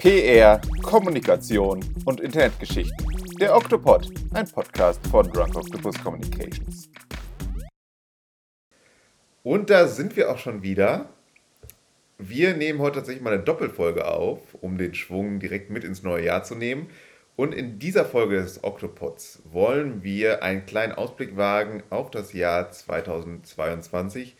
PR, Kommunikation und Internetgeschichten. Der Octopod, ein Podcast von Drunk Octopus Communications. Und da sind wir auch schon wieder. Wir nehmen heute tatsächlich mal eine Doppelfolge auf, um den Schwung direkt mit ins neue Jahr zu nehmen. Und in dieser Folge des Octopods wollen wir einen kleinen Ausblick wagen auf das Jahr 2022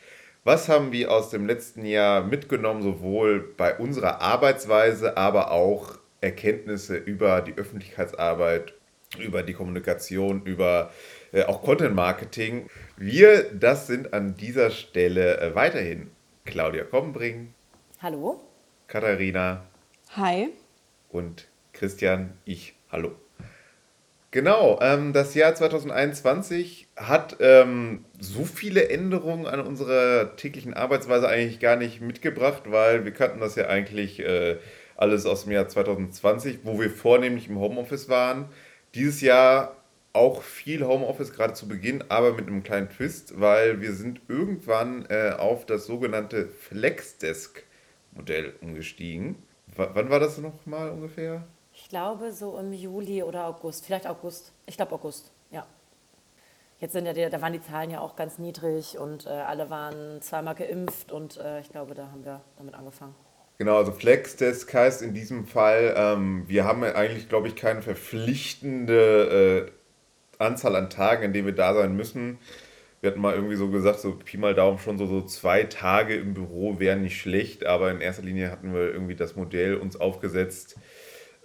was haben wir aus dem letzten Jahr mitgenommen, sowohl bei unserer Arbeitsweise, aber auch Erkenntnisse über die Öffentlichkeitsarbeit, über die Kommunikation, über äh, auch Content Marketing? Wir, das sind an dieser Stelle äh, weiterhin Claudia Kommenbring. Hallo. Katharina. Hi. Und Christian, ich. Hallo. Genau, ähm, das Jahr 2021 hat ähm, so viele Änderungen an unserer täglichen Arbeitsweise eigentlich gar nicht mitgebracht, weil wir kannten das ja eigentlich äh, alles aus dem Jahr 2020, wo wir vornehmlich im Homeoffice waren. Dieses Jahr auch viel Homeoffice, gerade zu Beginn, aber mit einem kleinen Twist, weil wir sind irgendwann äh, auf das sogenannte Flexdesk-Modell umgestiegen. W wann war das nochmal ungefähr? Ich glaube so im Juli oder August, vielleicht August. Ich glaube August. Jetzt sind ja die, da waren die Zahlen ja auch ganz niedrig und äh, alle waren zweimal geimpft und äh, ich glaube, da haben wir damit angefangen. Genau, also Flex-Desk heißt in diesem Fall, ähm, wir haben eigentlich, glaube ich, keine verpflichtende äh, Anzahl an Tagen, in denen wir da sein müssen. Wir hatten mal irgendwie so gesagt, so Pi mal Daumen schon so, so zwei Tage im Büro wären nicht schlecht, aber in erster Linie hatten wir irgendwie das Modell uns aufgesetzt,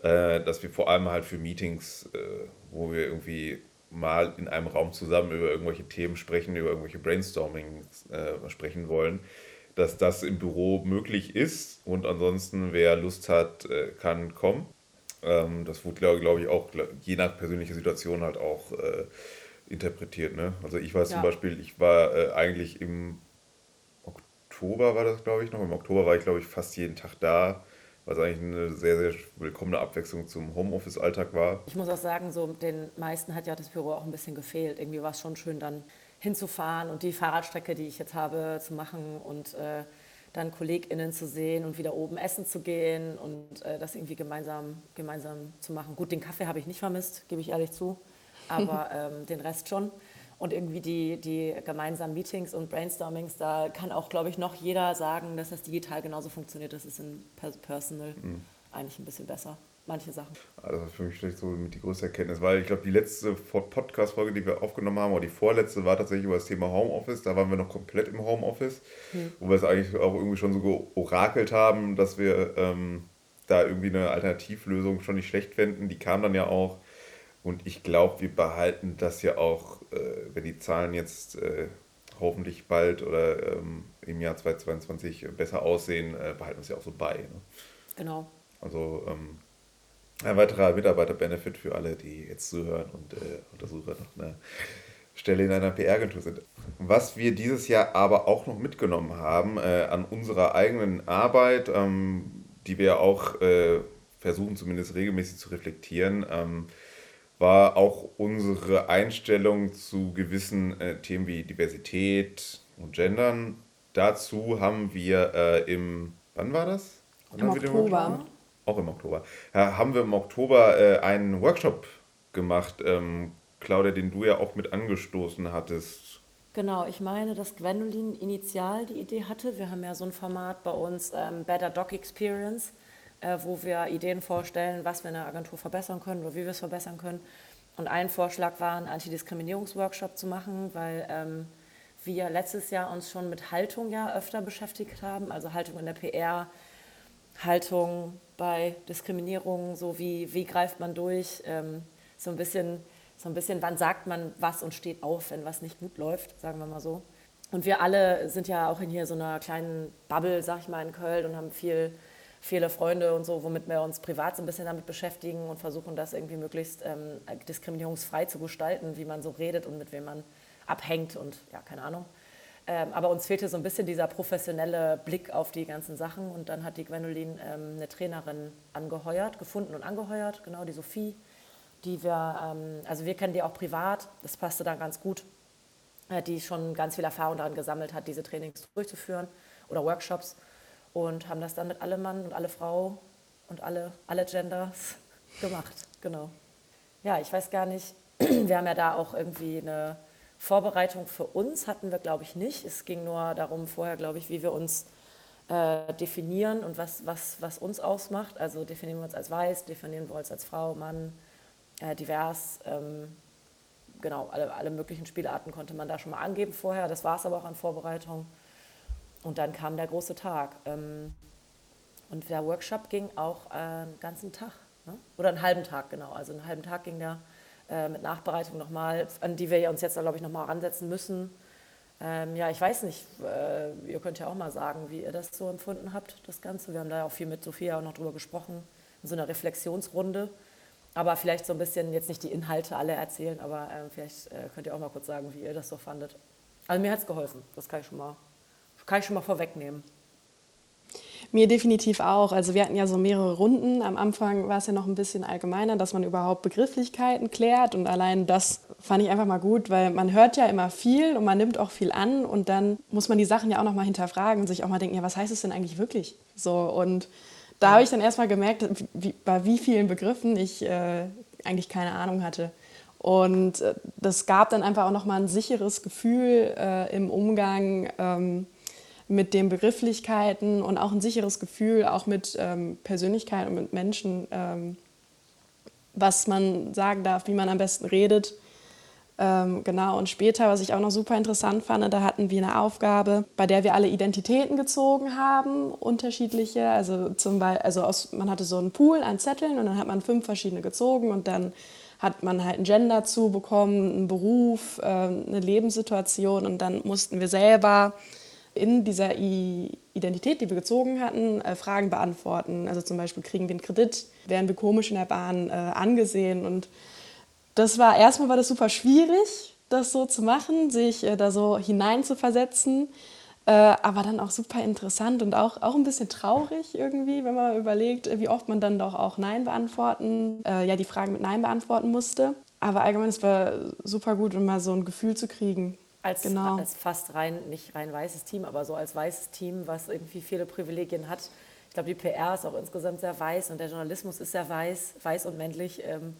äh, dass wir vor allem halt für Meetings, äh, wo wir irgendwie mal in einem Raum zusammen über irgendwelche Themen sprechen, über irgendwelche Brainstormings äh, sprechen wollen, dass das im Büro möglich ist und ansonsten, wer Lust hat, äh, kann kommen. Ähm, das wurde, glaube glaub ich, auch je nach persönlicher Situation halt auch äh, interpretiert. Ne? Also ich weiß ja. zum Beispiel, ich war äh, eigentlich im Oktober war das, glaube ich, noch. Im Oktober war ich, glaube ich, fast jeden Tag da was eigentlich eine sehr, sehr willkommene Abwechslung zum Homeoffice-Alltag war. Ich muss auch sagen, so den meisten hat ja das Büro auch ein bisschen gefehlt. Irgendwie war es schon schön, dann hinzufahren und die Fahrradstrecke, die ich jetzt habe, zu machen und äh, dann KollegInnen zu sehen und wieder oben essen zu gehen und äh, das irgendwie gemeinsam, gemeinsam zu machen. Gut, den Kaffee habe ich nicht vermisst, gebe ich ehrlich zu, aber ähm, den Rest schon. Und irgendwie die, die gemeinsamen Meetings und Brainstormings, da kann auch, glaube ich, noch jeder sagen, dass das digital genauso funktioniert. Das ist in Personal mhm. eigentlich ein bisschen besser. Manche Sachen. Also das ist für mich vielleicht so mit die größte Erkenntnis, weil ich glaube, die letzte Podcast-Folge, die wir aufgenommen haben, oder die vorletzte, war tatsächlich über das Thema Homeoffice. Da waren wir noch komplett im Homeoffice, mhm. wo wir es eigentlich auch irgendwie schon so georakelt haben, dass wir ähm, da irgendwie eine Alternativlösung schon nicht schlecht fänden. Die kam dann ja auch. Und ich glaube, wir behalten das ja auch, äh, wenn die Zahlen jetzt äh, hoffentlich bald oder ähm, im Jahr 2022 besser aussehen, äh, behalten wir es ja auch so bei. Ne? Genau. Also ähm, ein weiterer Mitarbeiter-Benefit für alle, die jetzt zuhören und äh, Suche nach einer Stelle in einer PR-Agentur sind. Was wir dieses Jahr aber auch noch mitgenommen haben äh, an unserer eigenen Arbeit, ähm, die wir auch äh, versuchen zumindest regelmäßig zu reflektieren, ähm, war auch unsere Einstellung zu gewissen äh, Themen wie Diversität und Gendern. Dazu haben wir äh, im, wann war das? Wann Im Oktober. Auch im Oktober. Ja, haben wir im Oktober äh, einen Workshop gemacht, ähm, Claudia, den du ja auch mit angestoßen hattest. Genau, ich meine, dass Gwendolyn initial die Idee hatte. Wir haben ja so ein Format bei uns, ähm, Better Doc Experience äh, wo wir Ideen vorstellen, was wir in der Agentur verbessern können oder wie wir es verbessern können. Und ein Vorschlag war, einen Antidiskriminierungsworkshop zu machen, weil ähm, wir letztes Jahr uns schon mit Haltung ja öfter beschäftigt haben, also Haltung in der PR, Haltung bei Diskriminierung, so wie, wie greift man durch, ähm, so ein bisschen, so ein bisschen, wann sagt man was und steht auf, wenn was nicht gut läuft, sagen wir mal so. Und wir alle sind ja auch in hier so einer kleinen Bubble, sag ich mal, in Köln und haben viel viele Freunde und so, womit wir uns privat so ein bisschen damit beschäftigen und versuchen, das irgendwie möglichst ähm, diskriminierungsfrei zu gestalten, wie man so redet und mit wem man abhängt und ja, keine Ahnung. Ähm, aber uns fehlte so ein bisschen dieser professionelle Blick auf die ganzen Sachen und dann hat die Gwendolyn ähm, eine Trainerin angeheuert, gefunden und angeheuert, genau die Sophie, die wir, ähm, also wir kennen die auch privat, das passte dann ganz gut, äh, die schon ganz viel Erfahrung daran gesammelt hat, diese Trainings durchzuführen oder Workshops und haben das dann mit allem Mann und alle Frau und alle, alle Genders gemacht, genau. Ja, ich weiß gar nicht, wir haben ja da auch irgendwie eine Vorbereitung für uns, hatten wir, glaube ich, nicht. Es ging nur darum vorher, glaube ich, wie wir uns äh, definieren und was, was, was uns ausmacht. Also definieren wir uns als weiß, definieren wir uns als Frau, Mann, äh, divers. Ähm, genau, alle, alle möglichen Spielarten konnte man da schon mal angeben vorher. Das war es aber auch an Vorbereitung. Und dann kam der große Tag. Ähm, und der Workshop ging auch äh, einen ganzen Tag. Ne? Oder einen halben Tag, genau. Also einen halben Tag ging der äh, mit Nachbereitung nochmal, an die wir uns jetzt, glaube ich, nochmal ransetzen müssen. Ähm, ja, ich weiß nicht, äh, ihr könnt ja auch mal sagen, wie ihr das so empfunden habt, das Ganze. Wir haben da ja auch viel mit Sophia auch noch drüber gesprochen, in so einer Reflexionsrunde. Aber vielleicht so ein bisschen, jetzt nicht die Inhalte alle erzählen, aber äh, vielleicht äh, könnt ihr auch mal kurz sagen, wie ihr das so fandet. Also mir hat es geholfen, das kann ich schon mal kann ich schon mal vorwegnehmen. Mir definitiv auch. Also wir hatten ja so mehrere Runden. Am Anfang war es ja noch ein bisschen allgemeiner, dass man überhaupt Begrifflichkeiten klärt. Und allein das fand ich einfach mal gut, weil man hört ja immer viel und man nimmt auch viel an. Und dann muss man die Sachen ja auch noch mal hinterfragen und sich auch mal denken, ja, was heißt es denn eigentlich wirklich? So und da habe ich dann erstmal gemerkt, wie, bei wie vielen Begriffen ich äh, eigentlich keine Ahnung hatte. Und äh, das gab dann einfach auch noch mal ein sicheres Gefühl äh, im Umgang. Ähm, mit den Begrifflichkeiten und auch ein sicheres Gefühl, auch mit ähm, Persönlichkeit und mit Menschen, ähm, was man sagen darf, wie man am besten redet. Ähm, genau, und später, was ich auch noch super interessant fand, da hatten wir eine Aufgabe, bei der wir alle Identitäten gezogen haben, unterschiedliche. Also zum Beispiel, also aus, man hatte so einen Pool an Zetteln und dann hat man fünf verschiedene gezogen und dann hat man halt ein Gender dazu bekommen, einen Beruf, äh, eine Lebenssituation und dann mussten wir selber in dieser Identität, die wir gezogen hatten, äh, Fragen beantworten. Also zum Beispiel, kriegen wir einen Kredit, werden wir komisch in der Bahn äh, angesehen. Und das war erstmal war das super schwierig, das so zu machen, sich äh, da so hineinzuversetzen. Äh, aber dann auch super interessant und auch, auch ein bisschen traurig irgendwie, wenn man überlegt, wie oft man dann doch auch Nein beantworten, äh, ja, die Fragen mit Nein beantworten musste. Aber allgemein, es war super gut, um mal so ein Gefühl zu kriegen, als, genau. als fast rein, nicht rein weißes Team, aber so als weißes Team, was irgendwie viele Privilegien hat. Ich glaube, die PR ist auch insgesamt sehr weiß und der Journalismus ist sehr weiß, weiß und männlich. Ähm,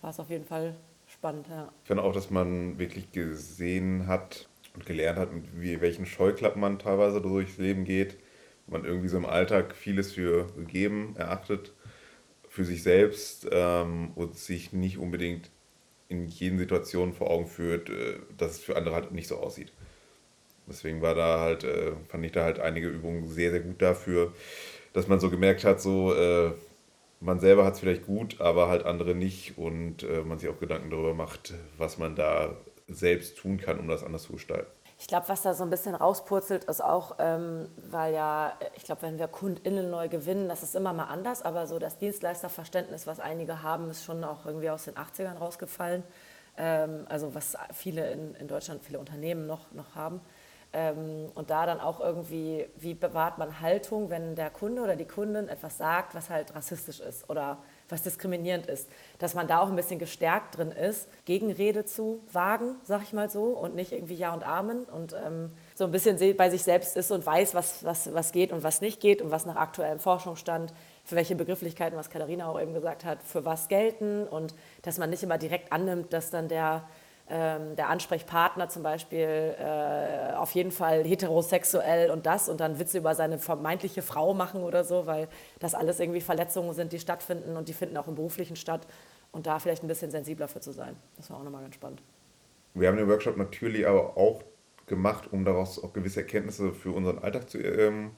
war es auf jeden Fall spannend. Ja. Ich finde auch, dass man wirklich gesehen hat und gelernt hat, mit wie, welchen Scheuklappen man teilweise durchs Leben geht. Man irgendwie so im Alltag vieles für gegeben erachtet, für sich selbst ähm, und sich nicht unbedingt in jeden Situationen vor Augen führt, äh, dass es für andere halt nicht so aussieht. Deswegen war da halt, äh, fand ich da halt einige Übungen sehr, sehr gut dafür, dass man so gemerkt hat, so äh, man selber hat es vielleicht gut, aber halt andere nicht und man sich auch Gedanken darüber macht, was man da selbst tun kann, um das anders zu gestalten. Ich glaube, was da so ein bisschen rauspurzelt, ist auch, ähm, weil ja, ich glaube, wenn wir KundInnen neu gewinnen, das ist immer mal anders, aber so das Dienstleisterverständnis, was einige haben, ist schon auch irgendwie aus den 80ern rausgefallen. Ähm, also was viele in, in Deutschland, viele Unternehmen noch, noch haben. Ähm, und da dann auch irgendwie, wie bewahrt man Haltung, wenn der Kunde oder die Kundin etwas sagt, was halt rassistisch ist oder was diskriminierend ist, dass man da auch ein bisschen gestärkt drin ist, Gegenrede zu wagen, sag ich mal so, und nicht irgendwie Ja und Amen und ähm, so ein bisschen bei sich selbst ist und weiß, was, was, was geht und was nicht geht und was nach aktuellem Forschungsstand, für welche Begrifflichkeiten, was Katharina auch eben gesagt hat, für was gelten und dass man nicht immer direkt annimmt, dass dann der der Ansprechpartner zum Beispiel äh, auf jeden Fall heterosexuell und das und dann Witze über seine vermeintliche Frau machen oder so, weil das alles irgendwie Verletzungen sind, die stattfinden und die finden auch im beruflichen statt und da vielleicht ein bisschen sensibler für zu sein. Das war auch nochmal ganz spannend. Wir haben den Workshop natürlich aber auch gemacht, um daraus auch gewisse Erkenntnisse für unseren Alltag zu, ähm,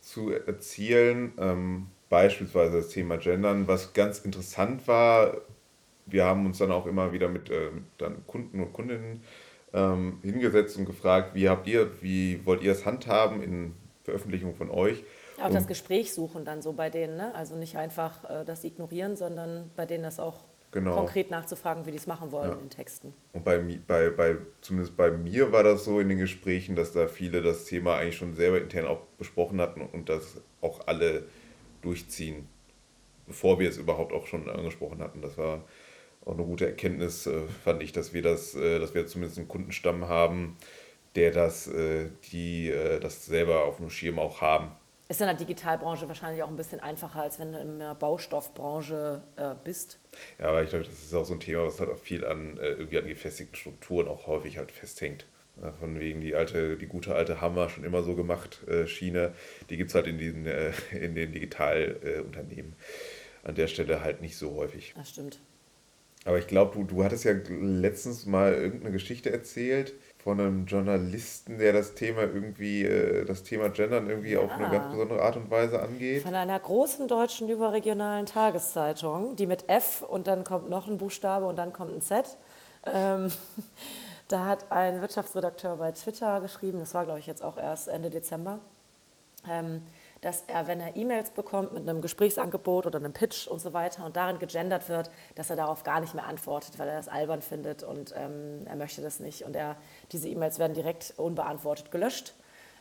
zu erzielen. Ähm, beispielsweise das Thema Gendern, was ganz interessant war, wir haben uns dann auch immer wieder mit, äh, dann Kunden und Kundinnen ähm, hingesetzt und gefragt, wie habt ihr, wie wollt ihr es handhaben in Veröffentlichung von euch? Auch und das Gespräch suchen dann so bei denen, ne? also nicht einfach äh, das ignorieren, sondern bei denen das auch genau. konkret nachzufragen, wie die es machen wollen ja. in Texten. Und bei, bei, bei, zumindest bei mir war das so in den Gesprächen, dass da viele das Thema eigentlich schon selber intern auch besprochen hatten und das auch alle durchziehen, bevor wir es überhaupt auch schon angesprochen hatten. Das war auch eine gute Erkenntnis, äh, fand ich, dass wir das, äh, dass wir zumindest einen Kundenstamm haben, der das, äh, die, äh, das selber auf dem Schirm auch haben ist in der Digitalbranche wahrscheinlich auch ein bisschen einfacher, als wenn du in der Baustoffbranche äh, bist. Ja, aber ich glaube, das ist auch so ein Thema, was halt auch viel an äh, irgendwie an gefestigten Strukturen auch häufig halt festhängt. Von wegen die alte, die gute alte Hammer schon immer so gemacht, äh, Schiene, die gibt es halt in, diesen, äh, in den Digitalunternehmen an der Stelle halt nicht so häufig. Das stimmt. Aber ich glaube, du, du hattest ja letztens mal irgendeine Geschichte erzählt von einem Journalisten, der das Thema irgendwie, äh, das Thema Gendern irgendwie auf eine ganz besondere Art und Weise angeht. Von einer großen deutschen überregionalen Tageszeitung, die mit F und dann kommt noch ein Buchstabe und dann kommt ein Z. Ähm, da hat ein Wirtschaftsredakteur bei Twitter geschrieben, das war glaube ich jetzt auch erst Ende Dezember, ähm, dass er, wenn er E-Mails bekommt mit einem Gesprächsangebot oder einem Pitch und so weiter und darin gegendert wird, dass er darauf gar nicht mehr antwortet, weil er das albern findet und ähm, er möchte das nicht. Und er, diese E-Mails werden direkt unbeantwortet gelöscht.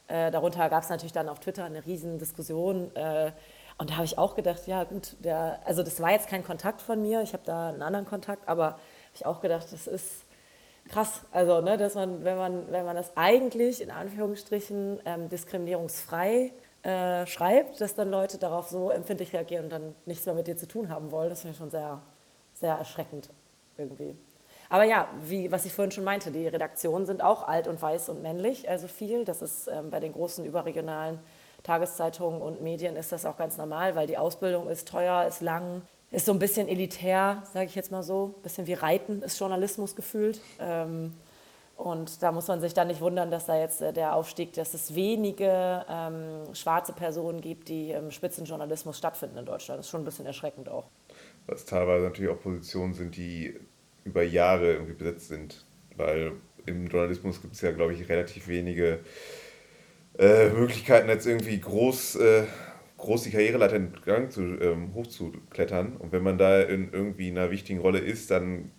Äh, darunter gab es natürlich dann auf Twitter eine riesen Diskussion. Äh, und da habe ich auch gedacht, ja gut, der, also das war jetzt kein Kontakt von mir, ich habe da einen anderen Kontakt, aber habe ich auch gedacht, das ist krass. Also, ne, dass man, wenn man, wenn man das eigentlich in Anführungsstrichen ähm, diskriminierungsfrei äh, schreibt, dass dann Leute darauf so empfindlich reagieren und dann nichts mehr mit dir zu tun haben wollen. Das finde ich schon sehr, sehr erschreckend irgendwie. Aber ja, wie, was ich vorhin schon meinte, die Redaktionen sind auch alt und weiß und männlich, also viel. Das ist ähm, bei den großen überregionalen Tageszeitungen und Medien ist das auch ganz normal, weil die Ausbildung ist teuer, ist lang, ist so ein bisschen elitär, sage ich jetzt mal so. Ein bisschen wie Reiten ist Journalismus gefühlt. Ähm, und da muss man sich dann nicht wundern, dass da jetzt äh, der Aufstieg, dass es wenige ähm, schwarze Personen gibt, die im Spitzenjournalismus stattfinden in Deutschland. Das ist schon ein bisschen erschreckend auch. Was teilweise natürlich auch Positionen sind, die über Jahre irgendwie besetzt sind. Weil im Journalismus gibt es ja, glaube ich, relativ wenige äh, Möglichkeiten, jetzt irgendwie groß, äh, groß die Karriereleiter in Gang zu, ähm, hochzuklettern. Und wenn man da in irgendwie einer wichtigen Rolle ist, dann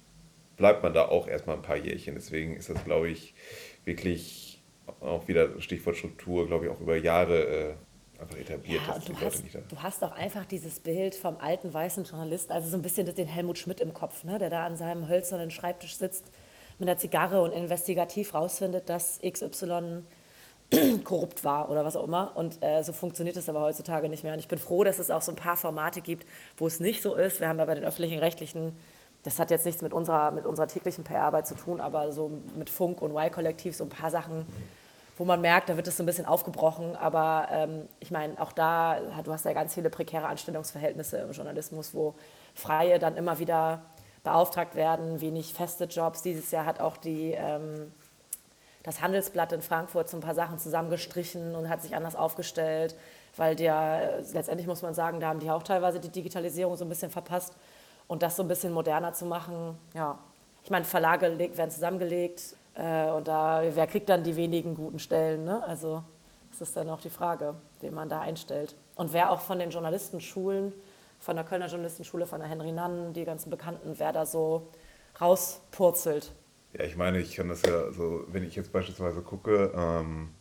bleibt man da auch erstmal ein paar Jährchen. Deswegen ist das, glaube ich, wirklich auch wieder Stichwort Struktur, glaube ich, auch über Jahre äh, einfach etabliert. Ja, du, hast, du hast auch einfach dieses Bild vom alten weißen Journalisten, also so ein bisschen den Helmut Schmidt im Kopf, ne, der da an seinem hölzernen Schreibtisch sitzt mit einer Zigarre und investigativ rausfindet, dass XY korrupt war oder was auch immer. Und äh, so funktioniert es aber heutzutage nicht mehr. Und ich bin froh, dass es auch so ein paar Formate gibt, wo es nicht so ist. Wir haben ja bei den öffentlichen Rechtlichen das hat jetzt nichts mit unserer, mit unserer täglichen PR-Arbeit zu tun, aber so mit Funk und Y-Kollektiv so ein paar Sachen, wo man merkt, da wird es so ein bisschen aufgebrochen. Aber ähm, ich meine, auch da, du hast ja ganz viele prekäre Anstellungsverhältnisse im Journalismus, wo Freie dann immer wieder beauftragt werden, wenig feste Jobs. Dieses Jahr hat auch die, ähm, das Handelsblatt in Frankfurt so ein paar Sachen zusammengestrichen und hat sich anders aufgestellt, weil der, letztendlich muss man sagen, da haben die auch teilweise die Digitalisierung so ein bisschen verpasst und das so ein bisschen moderner zu machen, ja. Ich meine, Verlage werden zusammengelegt äh, und da, wer kriegt dann die wenigen guten Stellen? Ne? Also das ist dann auch die Frage, wen man da einstellt. Und wer auch von den Journalistenschulen, von der Kölner Journalistenschule, von der Henry Nann, die ganzen Bekannten, wer da so rauspurzelt. Ja, ich meine, ich kann das ja so, wenn ich jetzt beispielsweise gucke, ähm,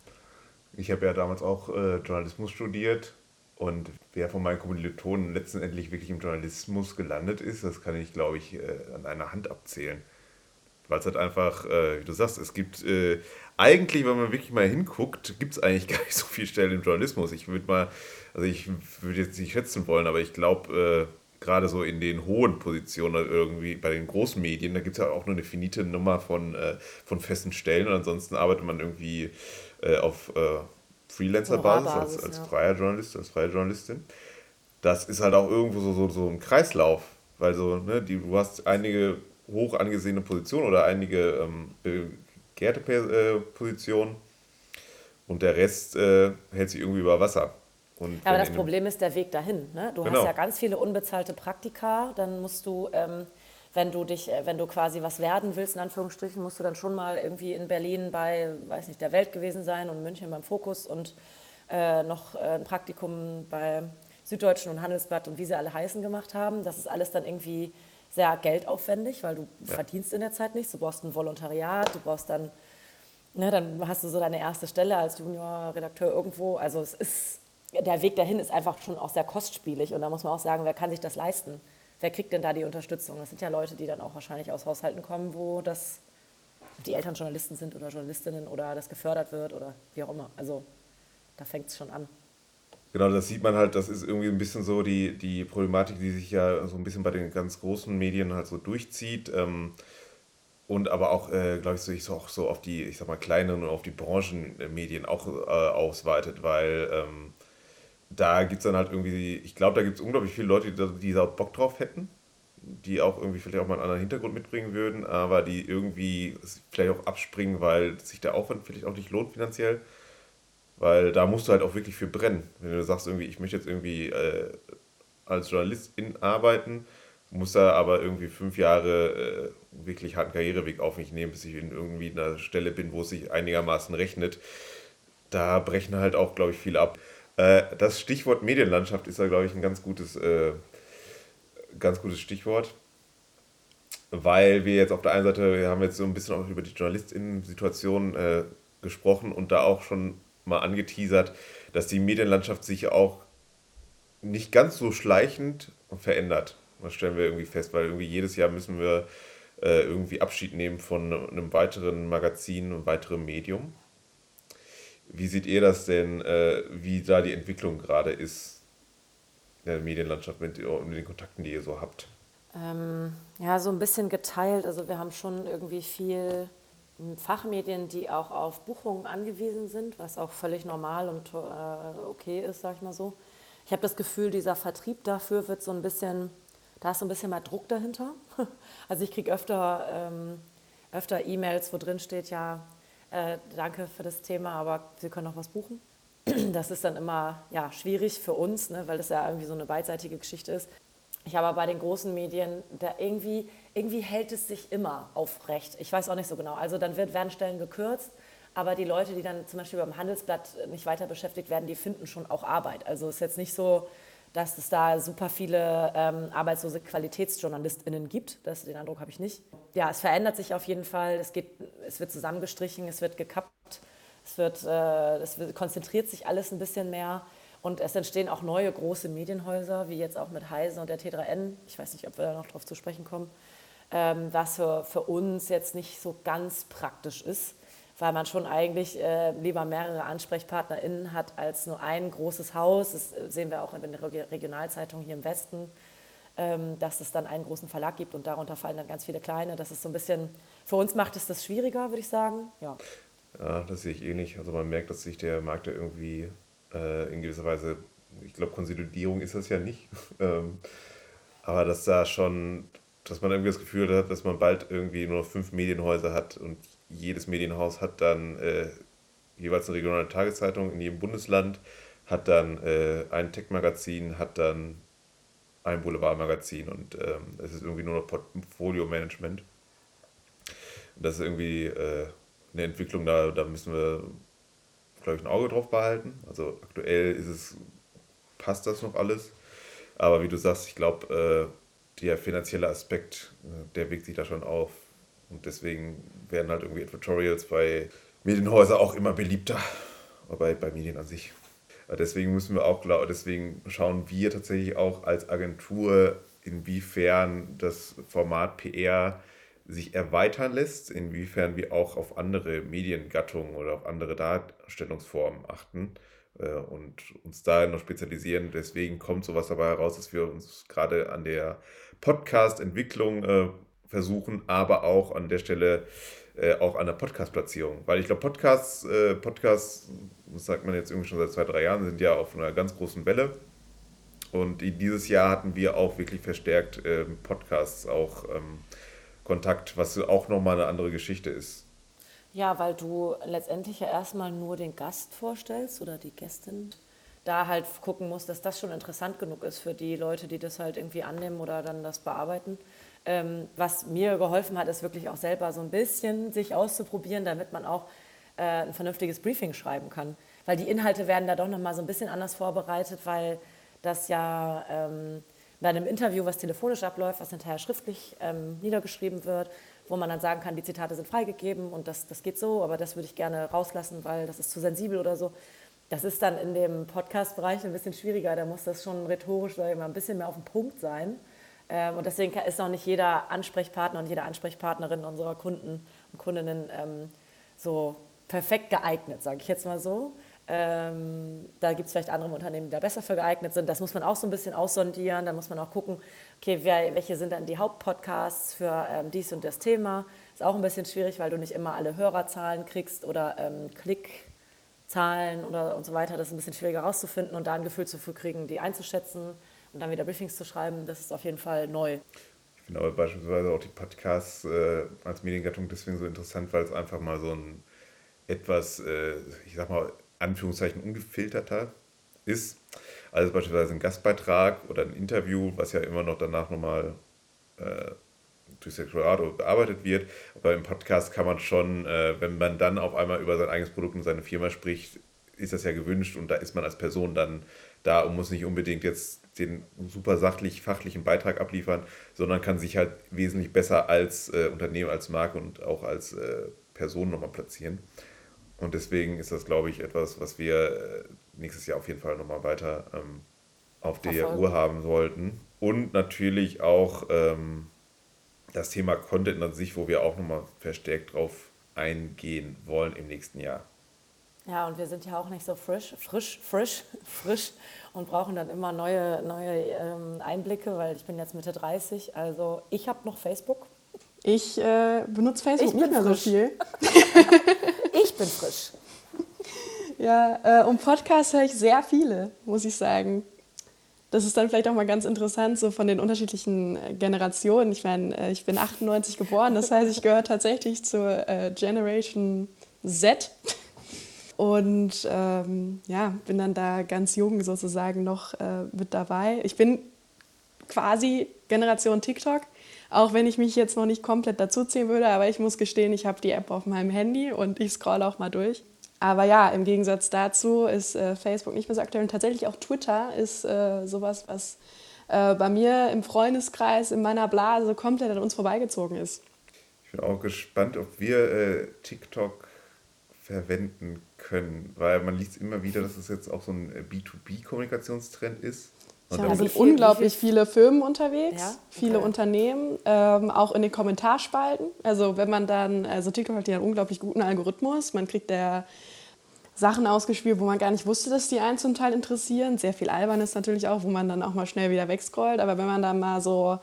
ich habe ja damals auch äh, Journalismus studiert und wer von meinen Kommilitonen letztendlich wirklich im Journalismus gelandet ist, das kann ich, glaube ich, äh, an einer Hand abzählen. Weil es halt einfach, äh, wie du sagst, es gibt äh, eigentlich, wenn man wirklich mal hinguckt, gibt es eigentlich gar nicht so viele Stellen im Journalismus. Ich würde mal, also ich würde jetzt nicht schätzen wollen, aber ich glaube, gerade so in den hohen Positionen irgendwie bei den großen Medien, da gibt es ja auch nur eine finite Nummer von, von festen Stellen und ansonsten arbeitet man irgendwie auf Freelancer-Basis, als, als ja. freier Journalist, als freie Journalistin. Das ist halt auch irgendwo so, so, so ein Kreislauf, weil so, ne, die, du hast einige hoch angesehene Positionen oder einige ähm, begehrte äh, Positionen und der Rest äh, hält sich irgendwie über Wasser. Und aber das Problem ist der Weg dahin. Ne? Du genau. hast ja ganz viele unbezahlte Praktika, dann musst du ähm, wenn du dich, äh, wenn du quasi was werden willst, in Anführungsstrichen, musst du dann schon mal irgendwie in Berlin bei, weiß nicht, der Welt gewesen sein und München beim Fokus und äh, noch äh, ein Praktikum bei Süddeutschen und Handelsblatt und wie sie alle heißen gemacht haben. Das ist alles dann irgendwie sehr geldaufwendig, weil du ja. verdienst in der Zeit nichts. Du brauchst ein Volontariat, du brauchst dann, ne, dann hast du so deine erste Stelle als Junior-Redakteur irgendwo. Also es ist, der Weg dahin ist einfach schon auch sehr kostspielig und da muss man auch sagen, wer kann sich das leisten? Wer kriegt denn da die Unterstützung? Das sind ja Leute, die dann auch wahrscheinlich aus Haushalten kommen, wo das die Eltern Journalisten sind oder Journalistinnen oder das gefördert wird oder wie auch immer. Also da fängt es schon an. Genau, das sieht man halt, das ist irgendwie ein bisschen so die, die Problematik, die sich ja so ein bisschen bei den ganz großen Medien halt so durchzieht. Ähm, und aber auch, äh, glaube ich, so, so auch so auf die, ich sag mal, kleineren und auf die Branchenmedien auch äh, ausweitet, weil ähm, da gibt es dann halt irgendwie, ich glaube, da gibt es unglaublich viele Leute, die, da Bock drauf hätten, die auch irgendwie vielleicht auch mal einen anderen Hintergrund mitbringen würden, aber die irgendwie vielleicht auch abspringen, weil sich der Aufwand vielleicht auch nicht lohnt finanziell. Weil da musst du halt auch wirklich für brennen. Wenn du sagst, irgendwie, ich möchte jetzt irgendwie äh, als Journalistin arbeiten, muss da aber irgendwie fünf Jahre äh, wirklich harten Karriereweg auf mich nehmen, bis ich in irgendwie einer Stelle bin, wo es sich einigermaßen rechnet. Da brechen halt auch, glaube ich, viele ab. Äh, das Stichwort Medienlandschaft ist da, glaube ich, ein ganz gutes, äh, ganz gutes Stichwort. Weil wir jetzt auf der einen Seite, wir haben jetzt so ein bisschen auch über die JournalistInnen-Situation äh, gesprochen und da auch schon mal angeteasert, dass die Medienlandschaft sich auch nicht ganz so schleichend verändert. Das stellen wir irgendwie fest, weil irgendwie jedes Jahr müssen wir äh, irgendwie Abschied nehmen von einem weiteren Magazin und weiterem Medium. Wie seht ihr das denn, äh, wie da die Entwicklung gerade ist in der Medienlandschaft mit, mit den Kontakten, die ihr so habt? Ähm, ja, so ein bisschen geteilt. Also wir haben schon irgendwie viel Fachmedien, die auch auf Buchungen angewiesen sind, was auch völlig normal und äh, okay ist, sag ich mal so. Ich habe das Gefühl, dieser Vertrieb dafür wird so ein bisschen da ist so ein bisschen mal Druck dahinter. Also ich kriege öfter, ähm, öfter E-Mails, wo drin steht, ja, äh, danke für das Thema, aber Sie können noch was buchen. Das ist dann immer ja, schwierig für uns, ne, weil das ja irgendwie so eine beidseitige Geschichte ist. Ich habe bei den großen Medien, da irgendwie, irgendwie hält es sich immer aufrecht. Ich weiß auch nicht so genau. Also dann wird, werden Stellen gekürzt, aber die Leute, die dann zum Beispiel beim Handelsblatt nicht weiter beschäftigt werden, die finden schon auch Arbeit. Also es ist jetzt nicht so, dass es da super viele ähm, arbeitslose QualitätsjournalistInnen gibt. Das, den Eindruck habe ich nicht. Ja, es verändert sich auf jeden Fall. Es, geht, es wird zusammengestrichen, es wird gekappt, es, wird, äh, es wird, konzentriert sich alles ein bisschen mehr. Und es entstehen auch neue große Medienhäuser, wie jetzt auch mit Heise und der T3N. Ich weiß nicht, ob wir da noch drauf zu sprechen kommen. Ähm, was für, für uns jetzt nicht so ganz praktisch ist weil man schon eigentlich äh, lieber mehrere AnsprechpartnerInnen hat als nur ein großes Haus. Das äh, sehen wir auch in den Regionalzeitungen hier im Westen, ähm, dass es dann einen großen Verlag gibt und darunter fallen dann ganz viele kleine. Das ist so ein bisschen, für uns macht es das schwieriger, würde ich sagen. Ja. ja, das sehe ich ähnlich. Also man merkt, dass sich der Markt da irgendwie äh, in gewisser Weise, ich glaube, Konsolidierung ist das ja nicht. ähm, aber dass da schon, dass man irgendwie das Gefühl hat, dass man bald irgendwie nur noch fünf Medienhäuser hat und jedes Medienhaus hat dann äh, jeweils eine regionale Tageszeitung in jedem Bundesland, hat dann äh, ein Tech-Magazin, hat dann ein Boulevardmagazin und ähm, es ist irgendwie nur noch Portfolio-Management. Das ist irgendwie äh, eine Entwicklung, da, da müssen wir, glaube ich, ein Auge drauf behalten. Also aktuell ist es, passt das noch alles. Aber wie du sagst, ich glaube, äh, der finanzielle Aspekt, äh, der wirkt sich da schon auf. Und deswegen werden halt irgendwie Advertorials bei Medienhäusern auch immer beliebter. Bei, bei Medien an sich. Deswegen müssen wir auch, deswegen schauen wir tatsächlich auch als Agentur, inwiefern das Format PR sich erweitern lässt, inwiefern wir auch auf andere Mediengattungen oder auf andere Darstellungsformen achten äh, und uns da noch spezialisieren. Deswegen kommt sowas dabei heraus, dass wir uns gerade an der Podcast-Entwicklung äh, versuchen, aber auch an der Stelle äh, auch an der Podcast-Platzierung. Weil ich glaube, Podcasts, äh, Podcasts, das sagt man jetzt irgendwie schon seit zwei, drei Jahren, sind ja auf einer ganz großen Welle. Und dieses Jahr hatten wir auch wirklich verstärkt äh, Podcasts auch ähm, Kontakt, was auch nochmal eine andere Geschichte ist. Ja, weil du letztendlich ja erstmal nur den Gast vorstellst oder die Gästin. Da halt gucken musst, dass das schon interessant genug ist für die Leute, die das halt irgendwie annehmen oder dann das bearbeiten. Ähm, was mir geholfen hat, ist wirklich auch selber so ein bisschen sich auszuprobieren, damit man auch äh, ein vernünftiges Briefing schreiben kann. Weil die Inhalte werden da doch nochmal so ein bisschen anders vorbereitet, weil das ja ähm, bei einem Interview, was telefonisch abläuft, was hinterher schriftlich ähm, niedergeschrieben wird, wo man dann sagen kann, die Zitate sind freigegeben und das, das geht so, aber das würde ich gerne rauslassen, weil das ist zu sensibel oder so. Das ist dann in dem Podcast-Bereich ein bisschen schwieriger. Da muss das schon rhetorisch mal, ein bisschen mehr auf den Punkt sein. Ähm, und deswegen ist auch nicht jeder Ansprechpartner und jede Ansprechpartnerin unserer Kunden und Kundinnen ähm, so perfekt geeignet, sage ich jetzt mal so. Ähm, da gibt es vielleicht andere Unternehmen, die da besser für geeignet sind. Das muss man auch so ein bisschen aussondieren. Da muss man auch gucken, okay, wer, welche sind dann die Hauptpodcasts für ähm, dies und das Thema. Ist auch ein bisschen schwierig, weil du nicht immer alle Hörerzahlen kriegst oder ähm, Klickzahlen oder und so weiter. Das ist ein bisschen schwieriger herauszufinden und da ein Gefühl zu kriegen, die einzuschätzen und dann wieder Briefings zu schreiben. Das ist auf jeden Fall neu. Ich finde aber beispielsweise auch die Podcasts äh, als Mediengattung deswegen so interessant, weil es einfach mal so ein etwas, äh, ich sag mal, Anführungszeichen ungefilterter ist. Also beispielsweise ein Gastbeitrag oder ein Interview, was ja immer noch danach nochmal äh, durch Secretariat bearbeitet wird. Aber im Podcast kann man schon, äh, wenn man dann auf einmal über sein eigenes Produkt und seine Firma spricht, ist das ja gewünscht und da ist man als Person dann da und muss nicht unbedingt jetzt den super sachlich fachlichen Beitrag abliefern, sondern kann sich halt wesentlich besser als äh, Unternehmen, als Marke und auch als äh, Person nochmal platzieren. Und deswegen ist das, glaube ich, etwas, was wir äh, nächstes Jahr auf jeden Fall nochmal weiter ähm, auf der Verfolgen. Uhr haben sollten. Und natürlich auch ähm, das Thema Content an sich, wo wir auch nochmal verstärkt drauf eingehen wollen im nächsten Jahr. Ja, und wir sind ja auch nicht so frisch, frisch, frisch, frisch und brauchen dann immer neue, neue ähm, Einblicke, weil ich bin jetzt Mitte 30. Also ich habe noch Facebook. Ich äh, benutze Facebook ich nicht mehr frisch. so viel. ich bin frisch. Ja, äh, und Podcasts höre ich sehr viele, muss ich sagen. Das ist dann vielleicht auch mal ganz interessant, so von den unterschiedlichen äh, Generationen. Ich meine, äh, ich bin 98 geboren, das heißt, ich gehöre tatsächlich zur äh, Generation Z. Und ähm, ja, bin dann da ganz jung sozusagen noch äh, mit dabei. Ich bin quasi Generation TikTok, auch wenn ich mich jetzt noch nicht komplett dazuziehen würde, aber ich muss gestehen, ich habe die App auf meinem Handy und ich scrolle auch mal durch. Aber ja, im Gegensatz dazu ist äh, Facebook nicht mehr so aktuell und tatsächlich auch Twitter ist äh, sowas, was äh, bei mir im Freundeskreis, in meiner Blase komplett an uns vorbeigezogen ist. Ich bin auch gespannt, ob wir äh, TikTok verwenden können, weil man liest immer wieder, dass es jetzt auch so ein B2B-Kommunikationstrend ist. Und da sind unglaublich viele Firmen unterwegs, ja? viele Unternehmen, ähm, auch in den Kommentarspalten. Also wenn man dann, also TikTok hat ja einen unglaublich guten Algorithmus, man kriegt da Sachen ausgespielt, wo man gar nicht wusste, dass die einen zum Teil interessieren. Sehr viel Albernes natürlich auch, wo man dann auch mal schnell wieder wegscrollt. Aber wenn man dann mal so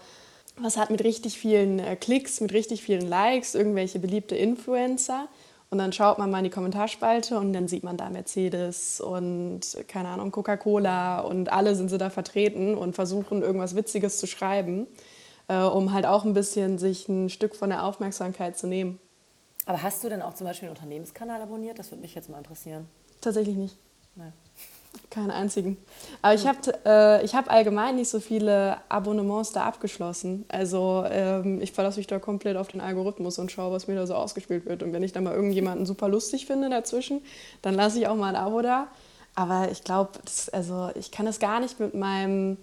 was hat mit richtig vielen äh, Klicks, mit richtig vielen Likes, irgendwelche beliebte Influencer, und dann schaut man mal in die Kommentarspalte und dann sieht man da Mercedes und keine Ahnung, Coca-Cola und alle sind sie da vertreten und versuchen irgendwas Witziges zu schreiben, äh, um halt auch ein bisschen sich ein Stück von der Aufmerksamkeit zu nehmen. Aber hast du denn auch zum Beispiel einen Unternehmenskanal abonniert? Das würde mich jetzt mal interessieren. Tatsächlich nicht. Nein. Keinen einzigen. Aber ich habe äh, hab allgemein nicht so viele Abonnements da abgeschlossen. Also ähm, ich verlasse mich da komplett auf den Algorithmus und schaue, was mir da so ausgespielt wird. Und wenn ich da mal irgendjemanden super lustig finde dazwischen, dann lasse ich auch mal ein Abo da. Aber ich glaube, also ich kann das gar nicht mit meinem,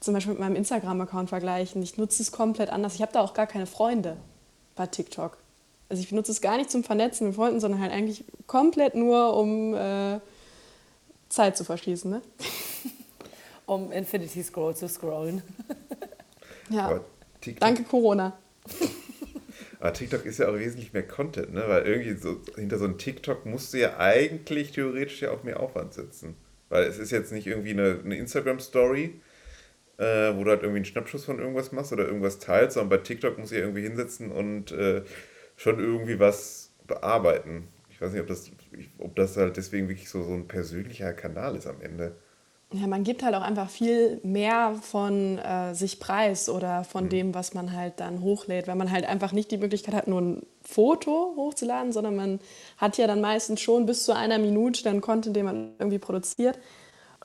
zum Beispiel mit meinem Instagram-Account vergleichen. Ich nutze es komplett anders. Ich habe da auch gar keine Freunde bei TikTok. Also ich benutze es gar nicht zum Vernetzen mit Freunden, sondern halt eigentlich komplett nur um... Äh, Zeit zu verschließen, ne? um Infinity Scroll zu scrollen. ja. Danke Corona. Aber TikTok ist ja auch wesentlich mehr Content, ne? Weil irgendwie so hinter so einem TikTok musst du ja eigentlich theoretisch ja auch mehr Aufwand setzen. Weil es ist jetzt nicht irgendwie eine, eine Instagram-Story, äh, wo du halt irgendwie einen Schnappschuss von irgendwas machst oder irgendwas teilst, sondern bei TikTok musst du ja irgendwie hinsetzen und äh, schon irgendwie was bearbeiten. Ich weiß nicht, ob das, ob das halt deswegen wirklich so, so ein persönlicher Kanal ist am Ende. Ja, man gibt halt auch einfach viel mehr von äh, sich preis oder von mhm. dem, was man halt dann hochlädt, weil man halt einfach nicht die Möglichkeit hat, nur ein Foto hochzuladen, sondern man hat ja dann meistens schon bis zu einer Minute dann Content, den man irgendwie produziert.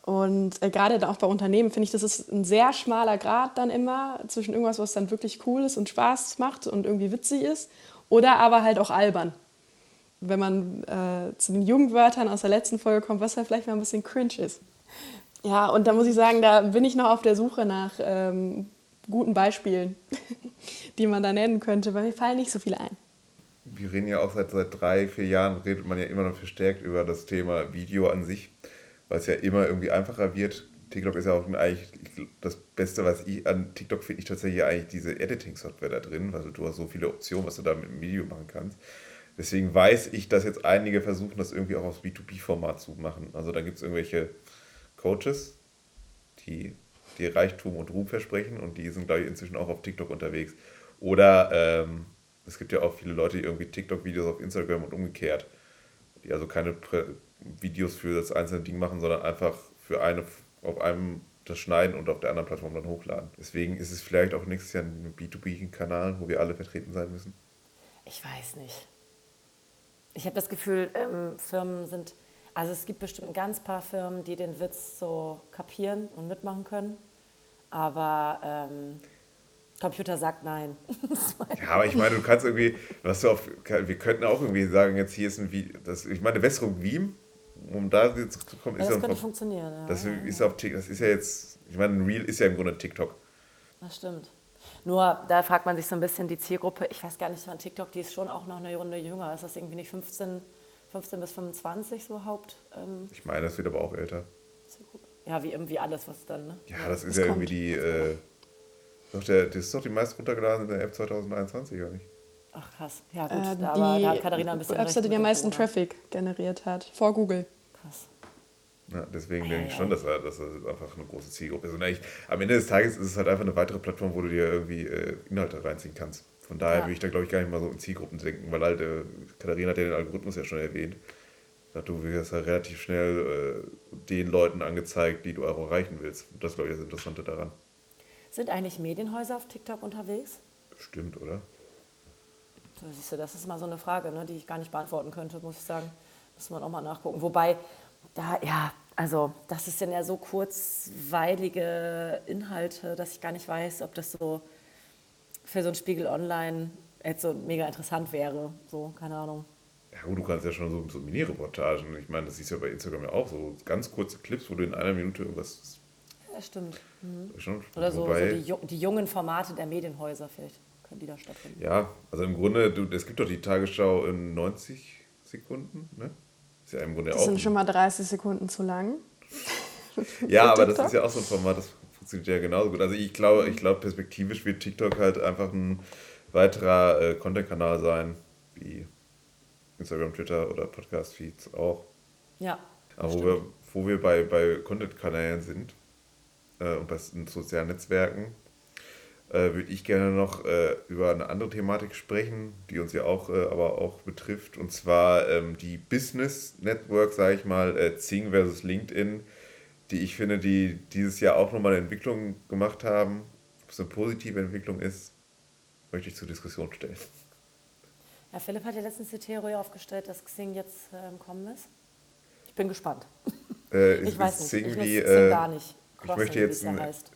Und äh, gerade auch bei Unternehmen finde ich, das ist ein sehr schmaler Grad dann immer zwischen irgendwas, was dann wirklich cool ist und Spaß macht und irgendwie witzig ist, oder aber halt auch albern wenn man äh, zu den Jugendwörtern aus der letzten Folge kommt, was ja vielleicht mal ein bisschen cringe ist. Ja, und da muss ich sagen, da bin ich noch auf der Suche nach ähm, guten Beispielen, die man da nennen könnte, weil mir fallen nicht so viele ein. Wir reden ja auch seit, seit drei, vier Jahren, redet man ja immer noch verstärkt über das Thema Video an sich, weil es ja immer irgendwie einfacher wird. TikTok ist ja auch eigentlich das Beste, was ich an TikTok finde ich tatsächlich eigentlich diese Editing-Software da drin, weil du hast so viele Optionen, was du da mit dem Video machen kannst. Deswegen weiß ich, dass jetzt einige versuchen, das irgendwie auch aufs B2B-Format zu machen. Also da gibt es irgendwelche Coaches, die dir Reichtum und Ruhm versprechen und die sind, glaube ich, inzwischen auch auf TikTok unterwegs. Oder ähm, es gibt ja auch viele Leute, die irgendwie TikTok-Videos auf Instagram und umgekehrt, die also keine Prä Videos für das einzelne Ding machen, sondern einfach für eine auf einem das schneiden und auf der anderen Plattform dann hochladen. Deswegen ist es vielleicht auch nächstes Jahr ein B2B-Kanal, wo wir alle vertreten sein müssen. Ich weiß nicht. Ich habe das Gefühl, ähm, Firmen sind, also es gibt bestimmt ein ganz paar Firmen, die den Witz so kapieren und mitmachen können. Aber ähm, Computer sagt nein. ja, aber ich meine, du kannst irgendwie, was du auf, wir könnten auch irgendwie sagen, jetzt hier ist ein Video, das, ich meine, Wässerung Wiem, um da zu kommen, ja, ist das könnte funktionieren. Ja. Das ist auf das ist ja jetzt, ich meine, ein Reel ist ja im Grunde TikTok. Das stimmt. Nur da fragt man sich so ein bisschen die Zielgruppe. Ich weiß gar nicht, von TikTok, die ist schon auch noch eine Runde jünger. Ist das irgendwie nicht 15, 15 bis 25 so Haupt? Ähm ich meine, das wird aber auch älter. Ja, wie irgendwie alles, was dann. Ne? Ja, das ist ja kommt. irgendwie die. Äh, doch der, das ist doch die meist runtergeladen in der App 2021, oder nicht? Ach krass. Ja, gut. Äh, aber da hat Katharina ein bisschen. Die Webseite, die am meisten Traffic generiert hat. Vor Google. Krass. Ja, deswegen denke ich schon, dass er, dass er einfach eine große Zielgruppe ist. Und eigentlich, am Ende des Tages ist es halt einfach eine weitere Plattform, wo du dir irgendwie äh, Inhalte reinziehen kannst. Von daher ja. würde ich da, glaube ich, gar nicht mal so in Zielgruppen denken, weil halt, äh, Katharina hat ja den Algorithmus ja schon erwähnt. Du wirst ja relativ schnell äh, den Leuten angezeigt, die du auch erreichen willst. Das, glaube ich, ist das Interessante daran. Sind eigentlich Medienhäuser auf TikTok unterwegs? Stimmt, oder? So, siehst du, das ist mal so eine Frage, ne, die ich gar nicht beantworten könnte, muss ich sagen. Muss man auch mal nachgucken. Wobei, da, ja, also das ist ja so kurzweilige Inhalte, dass ich gar nicht weiß, ob das so für so ein Spiegel Online jetzt so mega interessant wäre. So, keine Ahnung. Ja gut, du kannst ja schon so, so Mini-Reportagen, ich meine, das siehst du ja bei Instagram ja auch, so ganz kurze Clips, wo du in einer Minute irgendwas... Ja, stimmt. Mhm. Schon, Oder so, wobei, so die, die, jungen Formate der Medienhäuser vielleicht, können die da stattfinden. Ja, also im Grunde, du, es gibt doch die Tagesschau in 90 Sekunden, ne? Ist ja im Grunde das auch... sind schon mal 30 Sekunden zu lang. ja, aber das ist ja auch so ein Format, das funktioniert ja genauso gut. Also ich glaube, ich glaube perspektivisch wird TikTok halt einfach ein weiterer äh, Content-Kanal sein, wie Instagram, Twitter oder Podcast-Feeds auch. Ja. Aber wo wir, wo wir bei, bei Content-Kanälen sind äh, und bei sozialen Netzwerken, äh, würde ich gerne noch äh, über eine andere Thematik sprechen, die uns ja auch, äh, aber auch betrifft, und zwar ähm, die Business Network, sage ich mal, äh, Zing versus LinkedIn, die ich finde, die dieses Jahr auch nochmal eine Entwicklung gemacht haben. Ob es eine positive Entwicklung ist, möchte ich zur Diskussion stellen. Ja, Philipp hat ja letztens die Theorie aufgestellt, dass Xing jetzt äh, im Kommen ist. Ich bin gespannt. Äh, ich weiß nicht. Xing ich wie, Xing äh, gar nicht. Crossing, ich möchte jetzt ein, heißt.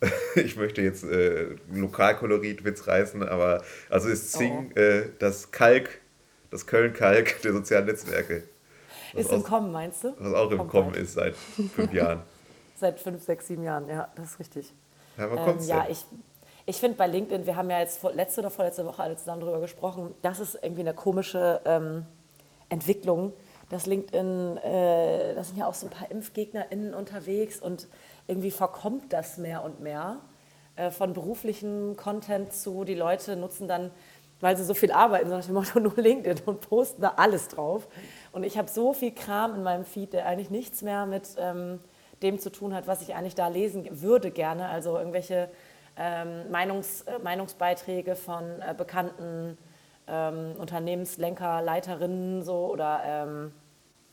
ich möchte jetzt äh, Lokalkolorit-Witz reißen, aber also ist Xing oh. äh, das Kalk, das Köln-Kalk der sozialen Netzwerke. Ist im Kommen, meinst du? Was auch im Kommt Kommen ist seit fünf Jahren. seit fünf, sechs, sieben Jahren, ja, das ist richtig. Ja, wann ähm, ja, ich, ich finde bei LinkedIn, wir haben ja jetzt letzte oder vorletzte Woche alle zusammen darüber gesprochen, das ist irgendwie eine komische ähm, Entwicklung, dass LinkedIn, äh, da sind ja auch so ein paar ImpfgegnerInnen unterwegs und irgendwie verkommt das mehr und mehr äh, von beruflichem Content zu, die Leute nutzen dann, weil sie so viel arbeiten, sondern mache nur LinkedIn und posten da alles drauf. Und ich habe so viel Kram in meinem Feed, der eigentlich nichts mehr mit ähm, dem zu tun hat, was ich eigentlich da lesen würde gerne. Also irgendwelche ähm, Meinungs, äh, Meinungsbeiträge von äh, bekannten ähm, Unternehmenslenker, Leiterinnen so oder ähm,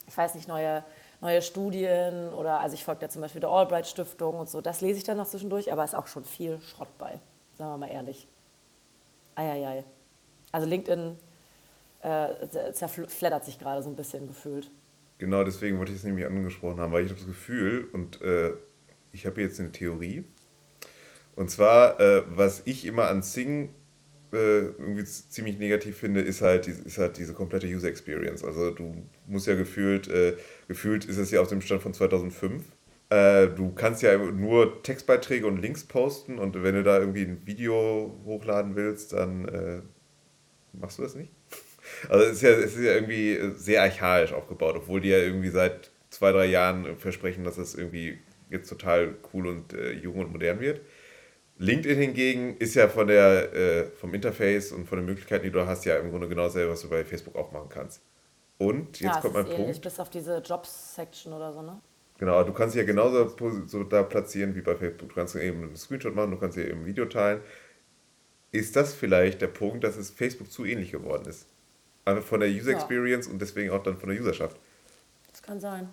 ich weiß nicht, neue, neue Studien oder also ich folge ja zum Beispiel der Albright Stiftung und so. Das lese ich dann noch zwischendurch, aber ist auch schon viel Schrott bei, sagen wir mal ehrlich. Eieiei. Also LinkedIn äh, zerfleddert sich gerade so ein bisschen gefühlt. Genau, deswegen wollte ich es nämlich angesprochen haben, weil ich habe das Gefühl und äh, ich habe jetzt eine Theorie, und zwar, äh, was ich immer an Sing äh, irgendwie ziemlich negativ finde, ist halt, ist halt diese komplette User Experience. Also du musst ja gefühlt, äh, gefühlt ist es ja auf dem Stand von 2005. Äh, du kannst ja nur Textbeiträge und Links posten und wenn du da irgendwie ein Video hochladen willst, dann äh, machst du das nicht. Also es ist, ja, es ist ja irgendwie sehr archaisch aufgebaut, obwohl die ja irgendwie seit zwei, drei Jahren versprechen, dass es irgendwie jetzt total cool und äh, jung und modern wird. LinkedIn hingegen ist ja von der, äh, vom Interface und von den Möglichkeiten, die du hast, ja im Grunde genau dasselbe, was du bei Facebook auch machen kannst. Und jetzt ja, kommt mein ähnlich, Punkt. bis auf diese Jobs-Section oder so, ne? Genau, du kannst dich ja genauso so da platzieren wie bei Facebook. Du kannst eben einen Screenshot machen, du kannst hier eben ein Video teilen. Ist das vielleicht der Punkt, dass es Facebook zu ähnlich geworden ist? Einfach von der User Ja. Experience und deswegen auch dann von der Userschaft. Das kann sein.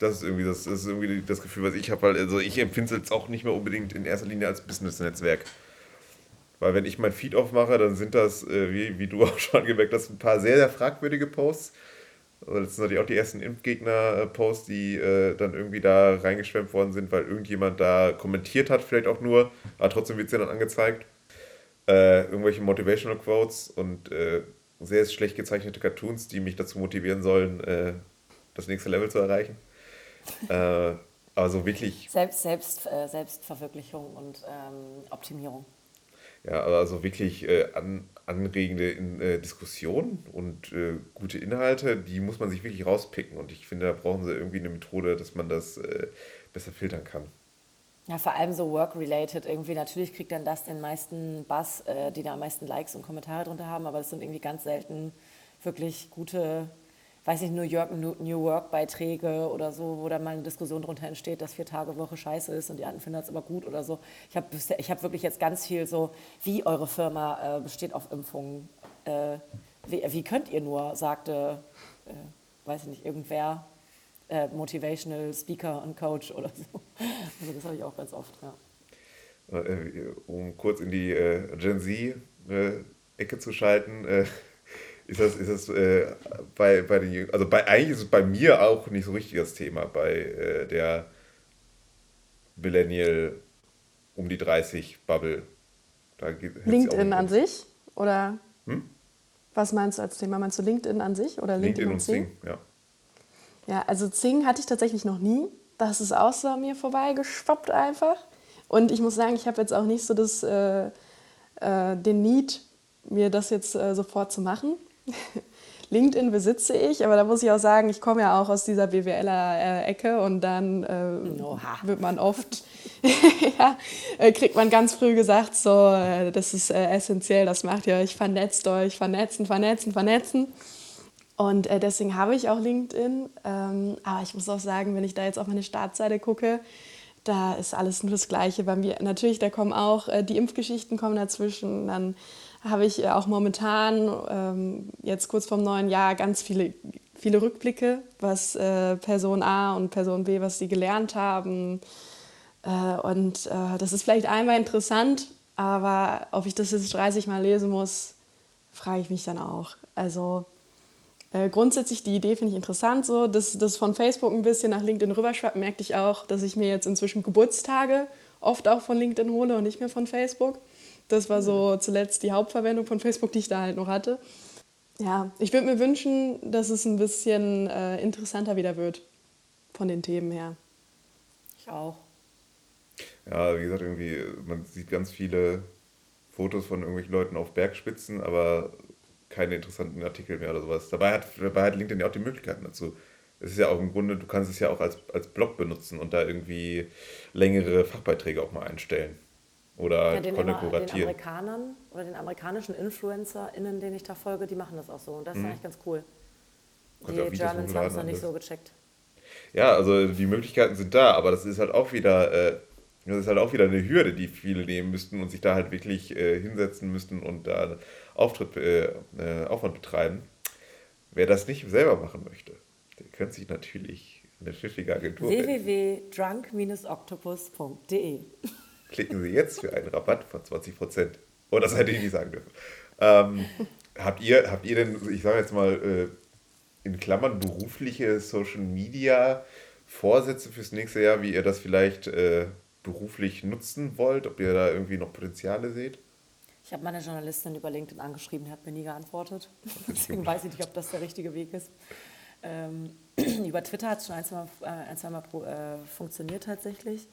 Das ist irgendwie das, das, ist irgendwie das Gefühl, was ich habe, weil also ich empfinde es jetzt auch nicht mehr unbedingt in erster Linie als Business-Netzwerk. Weil wenn ich mein Feed aufmache, dann sind das, äh, wie, wie du auch schon gemerkt hast, ein paar sehr, sehr fragwürdige Posts. Also das sind natürlich auch die ersten Impfgegner-Posts, die äh, dann irgendwie da reingeschwemmt worden sind, weil irgendjemand da kommentiert hat, vielleicht auch nur, aber trotzdem wird es ja dann angezeigt. Äh, irgendwelche Motivational Quotes und äh, sehr schlecht gezeichnete Cartoons, die mich dazu motivieren sollen, äh, das nächste Level zu erreichen. Äh, also wirklich Selbst, Selbst, äh, Selbstverwirklichung und ähm, Optimierung. Ja, also wirklich äh, an, anregende in, äh, Diskussionen und äh, gute Inhalte, die muss man sich wirklich rauspicken. Und ich finde, da brauchen sie irgendwie eine Methode, dass man das äh, besser filtern kann. Ja, vor allem so work-related irgendwie. Natürlich kriegt dann das den meisten Buzz, die da am meisten Likes und Kommentare drunter haben, aber das sind irgendwie ganz selten wirklich gute, weiß nicht, New York, New New Work-Beiträge oder so, wo dann mal eine Diskussion drunter entsteht, dass vier Tage Woche scheiße ist und die anderen finden das aber gut oder so. Ich habe ich hab wirklich jetzt ganz viel so, wie eure Firma äh, besteht auf Impfungen. Äh, wie, wie könnt ihr nur, sagte, äh, weiß ich nicht, irgendwer, äh, Motivational Speaker und Coach oder so. Also das habe ich auch ganz oft, ja. Äh, um kurz in die äh, Gen Z-Ecke zu schalten, äh, ist das, ist das äh, bei, bei den Jüng- also bei, eigentlich ist es bei mir auch nicht so richtig das Thema, bei äh, der Millennial um die 30 Bubble. LinkedIn an sich? Oder Hm? was meinst du als Thema? Meinst du LinkedIn an sich oder LinkedIn, LinkedIn und Sing, ja. Ja, also Zing hatte ich tatsächlich noch nie. Das ist auch so an mir vorbeigeschwappt einfach. Und ich muss sagen, ich habe jetzt auch nicht so das, äh, äh, den Need, mir das jetzt äh, sofort zu machen. LinkedIn besitze ich, aber da muss ich auch sagen, ich komme ja auch aus dieser BWLer-Ecke und dann äh, wird man oft, ja, äh, kriegt man ganz früh gesagt, so, äh, das ist äh, essentiell, das macht ihr euch, vernetzt euch, vernetzen, vernetzen, vernetzen. Und äh, deswegen habe ich auch LinkedIn. Ähm, aber ich muss auch sagen, wenn ich da jetzt auf meine Startseite gucke, da ist alles nur das Gleiche bei mir. Natürlich, da kommen auch äh, die Impfgeschichten kommen dazwischen. Dann habe ich äh, auch momentan, ähm, jetzt kurz vorm neuen Jahr, ganz viele, viele Rückblicke, was äh, Person A und Person B, was sie gelernt haben. Äh, und äh, das ist vielleicht einmal interessant, aber ob ich das jetzt 30 Mal lesen muss, frage ich mich dann auch. Also äh, grundsätzlich die Idee finde ich interessant, so dass das von Facebook ein bisschen nach LinkedIn rüberschwappt, merkte ich auch, dass ich mir jetzt inzwischen Geburtstage oft auch von LinkedIn hole und nicht mehr von Facebook. Das war so zuletzt die Hauptverwendung von Facebook, die ich da halt noch hatte. Ja, ich würde mir wünschen, dass es ein bisschen äh, interessanter wieder wird von den Themen her. Ich auch. Ja, wie gesagt, irgendwie, man sieht ganz viele Fotos von irgendwelchen Leuten auf Bergspitzen, aber keine interessanten Artikel mehr oder sowas. Dabei hat, dabei hat LinkedIn ja auch die Möglichkeiten dazu. Es ist ja auch im Grunde, du kannst es ja auch als, als Blog benutzen und da irgendwie längere Fachbeiträge auch mal einstellen. Oder Ja, den, immer, den. Amerikanern oder den amerikanischen InfluencerInnen, denen ich da folge, die machen das auch so. Und das ist eigentlich ganz cool. Die auch Videos Germans haben es noch und nicht so gecheckt. Ja, also die Möglichkeiten sind da, aber das ist halt auch wieder, äh, das ist halt auch wieder eine Hürde, die viele nehmen müssten und sich da halt wirklich äh, hinsetzen müssten und da Auftritt, äh, äh, Aufwand betreiben. Wer das nicht selber machen möchte, der könnte sich natürlich eine pfiffige Agentur www.drunk-octopus.de Klicken Sie jetzt für einen Rabatt von 20%. Oh, das hätte ich nicht sagen dürfen. Ähm, habt, ihr, habt ihr denn, ich sage jetzt mal, äh, in Klammern berufliche Social Media Vorsätze fürs nächste Jahr, wie ihr das vielleicht äh, beruflich nutzen wollt? Ob ihr da irgendwie noch Potenziale seht? Ich habe meine Journalistin über LinkedIn angeschrieben, die hat mir nie geantwortet. Deswegen weiß ich nicht, ob das der richtige Weg ist. Ähm, über Twitter hat es schon ein, zwei Mal, äh, ein, zwei Mal pro- äh, funktioniert tatsächlich.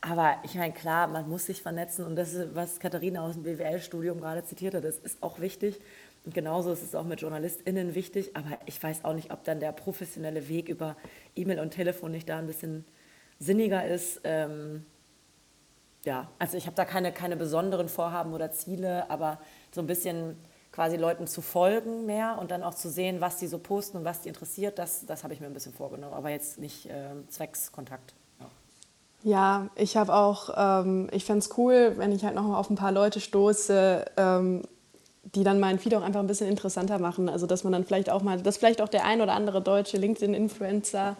Aber ich meine, klar, man muss sich vernetzen und das ist, was Katharina aus dem BWL-Studium gerade zitiert hat, das ist auch wichtig. Und genauso ist es auch mit JournalistInnen wichtig. Aber ich weiß auch nicht, ob dann der professionelle Weg über E-Mail und Telefon nicht da ein bisschen sinniger ist. Ähm, ja, also ich habe da keine, keine besonderen Vorhaben oder Ziele, aber so ein bisschen quasi Leuten zu folgen mehr und dann auch zu sehen, was die so posten und was die interessiert, das, das habe ich mir ein bisschen vorgenommen, aber jetzt nicht äh, Zweckskontakt. Ja, ich habe auch, ähm, ich fände es cool, wenn ich halt noch mal auf ein paar Leute stoße, ähm, die dann meinen Feed auch einfach ein bisschen interessanter machen. Also dass man dann vielleicht auch mal, dass vielleicht auch der ein oder andere deutsche LinkedIn-Influencer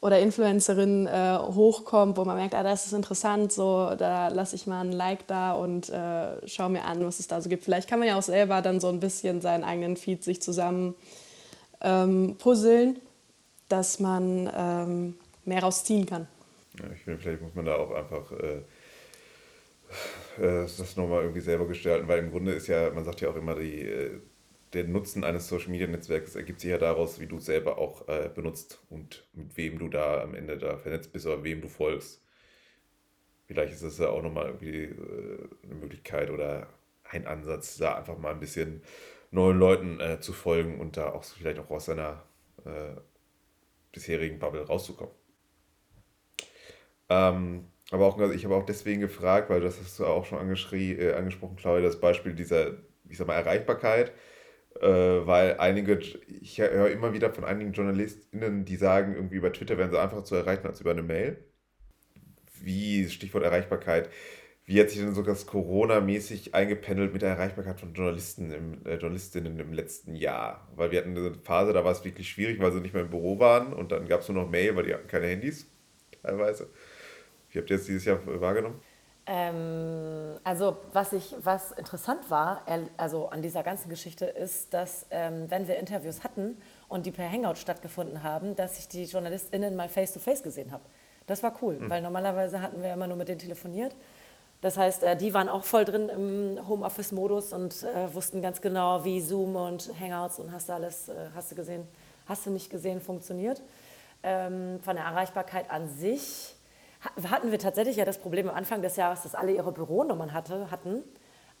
oder Influencerin äh, hochkommt, wo man merkt, ah, das ist interessant, so, da lasse ich mal ein Like da und äh, schaue mir an, was es da so gibt. Vielleicht kann man ja auch selber dann so ein bisschen seinen eigenen Feed sich zusammen ähm, puzzeln, dass man ähm, mehr rausziehen kann. Ja, ich finde, vielleicht muss man da auch einfach äh, äh das nochmal irgendwie selber gestalten, weil im Grunde ist ja, man sagt ja auch immer, die, äh, der Nutzen eines Social Media Netzwerks ergibt sich ja daraus, wie du es selber auch äh, benutzt und mit wem du da am Ende da vernetzt bist oder wem du folgst. Vielleicht ist das ja auch nochmal irgendwie äh, eine Möglichkeit oder ein Ansatz, da einfach mal ein bisschen neuen Leuten äh, zu folgen und da auch vielleicht auch aus seiner äh, bisherigen Bubble rauszukommen. Ähm, aber auch, also ich habe auch deswegen gefragt, weil das hast du auch schon äh, angesprochen, Claudia, das Beispiel dieser, ich sag mal, Erreichbarkeit äh, weil einige, ich höre immer wieder von einigen JournalistInnen, die sagen, irgendwie über Twitter wären sie einfacher zu erreichen als über eine Mail. Wie, Stichwort Erreichbarkeit, wie hat sich denn so das Corona-mäßig eingependelt mit der Erreichbarkeit von Journalisten im, äh, Journalistinnen im letzten Jahr? Weil wir hatten eine Phase, da war es wirklich schwierig, weil sie nicht mehr im Büro waren und dann gab es nur noch Mail, weil die hatten keine Handys teilweise. Wie habt ihr jetzt dieses Jahr wahrgenommen? Ähm, also was, ich, was interessant war, also an dieser ganzen Geschichte, ist, dass ähm, wenn wir Interviews hatten und die per Hangout stattgefunden haben, dass ich die JournalistInnen mal face-to-face -face gesehen habe. Das war cool, mhm. weil normalerweise hatten wir immer nur mit denen telefoniert. Das heißt, äh, die waren auch voll drin im Homeoffice-Modus und äh, wussten ganz genau, wie Zoom und Hangouts und hast du alles, äh, hast du gesehen, hast du nicht gesehen, funktioniert. Ähm, von der Erreichbarkeit an sich hatten wir tatsächlich ja das Problem am Anfang des Jahres, dass alle ihre Büronummern hatte, hatten,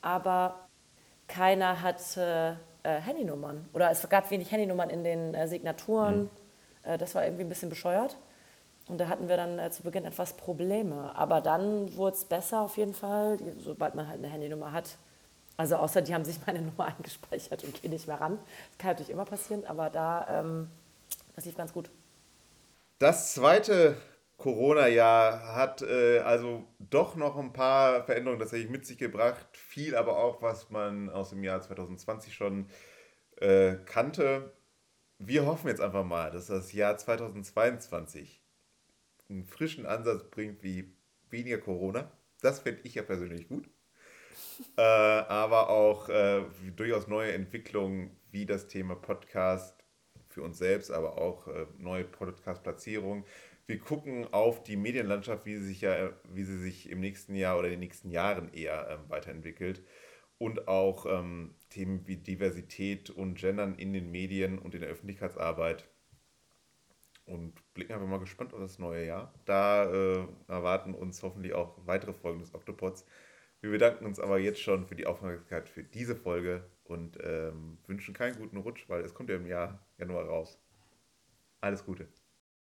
aber keiner hatte äh, Handynummern. Oder es gab wenig Handynummern in den äh, Signaturen. Mhm. Äh, das war irgendwie ein bisschen bescheuert. Und da hatten wir dann äh, zu Beginn etwas Probleme. Aber dann wurde es besser auf jeden Fall, sobald man halt eine Handynummer hat. Also außer die haben sich meine Nummer eingespeichert und gehen nicht mehr ran. Das kann natürlich immer passieren, aber da, ähm, das lief ganz gut. Das zweite Corona-Jahr hat äh, also doch noch ein paar Veränderungen tatsächlich mit sich gebracht. Viel aber auch, was man aus dem Jahr 2020 schon äh, kannte. Wir hoffen jetzt einfach mal, dass das Jahr 2022 einen frischen Ansatz bringt wie weniger Corona. Das finde ich ja persönlich gut. äh, aber auch äh, durchaus neue Entwicklungen wie das Thema Podcast für uns selbst, aber auch äh, neue Podcast-Platzierungen wir gucken auf die Medienlandschaft, wie sie sich ja, wie sie sich im nächsten Jahr oder in den nächsten Jahren eher ähm, weiterentwickelt. Und auch ähm, Themen wie Diversität und Gendern in den Medien und in der Öffentlichkeitsarbeit. Und blicken einfach mal gespannt auf das neue Jahr. Da äh, erwarten uns hoffentlich auch weitere Folgen des Octopods. Wir bedanken uns aber jetzt schon für die Aufmerksamkeit für diese Folge und ähm, wünschen keinen guten Rutsch, weil es kommt ja im Jahr Januar raus. Alles Gute.